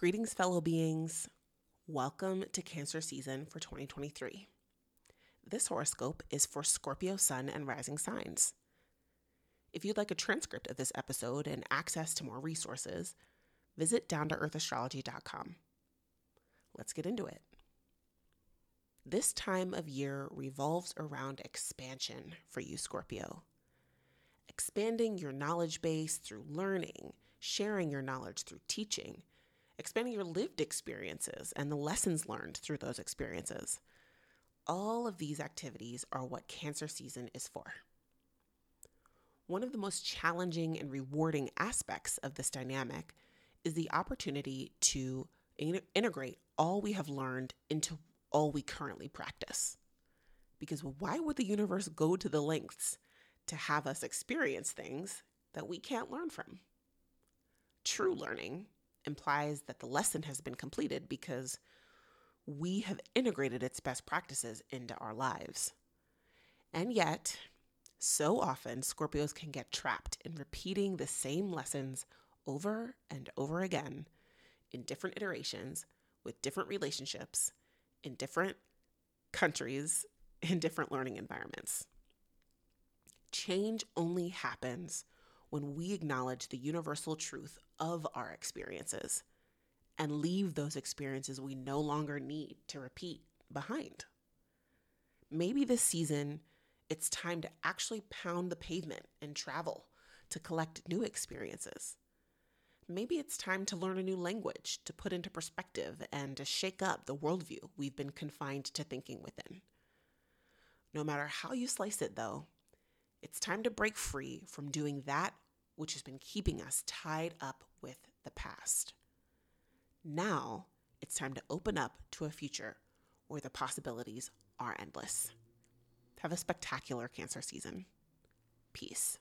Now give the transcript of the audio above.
Greetings, fellow beings. Welcome to Cancer season for 2023. This horoscope is for Scorpio sun and rising signs. If you'd like a transcript of this episode and access to more resources, visit Down2EarthAstrology.com. Let's get into it. This time of year revolves around expansion for you, Scorpio. Expanding your knowledge base through learning, sharing your knowledge through teaching, expanding your lived experiences and the lessons learned through those experiences. All of these activities are what Cancer season is for. One of the most challenging and rewarding aspects of this dynamic is the opportunity to in- integrate all we have learned into all we currently practice. Because why would the universe go to the lengths to have us experience things that we can't learn from? True learning implies that the lesson has been completed because we have integrated its best practices into our lives. And yet, so often, Scorpios can get trapped in repeating the same lessons over and over again in different iterations with different relationships in different countries in different learning environments. Change only happens when we acknowledge the universal truth of our experiences and leave those experiences we no longer need to repeat behind. Maybe this season, it's time to actually pound the pavement and travel to collect new experiences. Maybe it's time to learn a new language to put into perspective and to shake up the worldview we've been confined to thinking within. No matter how you slice it, though, it's time to break free from doing that which has been keeping us tied up with the past. Now it's time to open up to a future where the possibilities are endless. Have a spectacular Cancer season. Peace.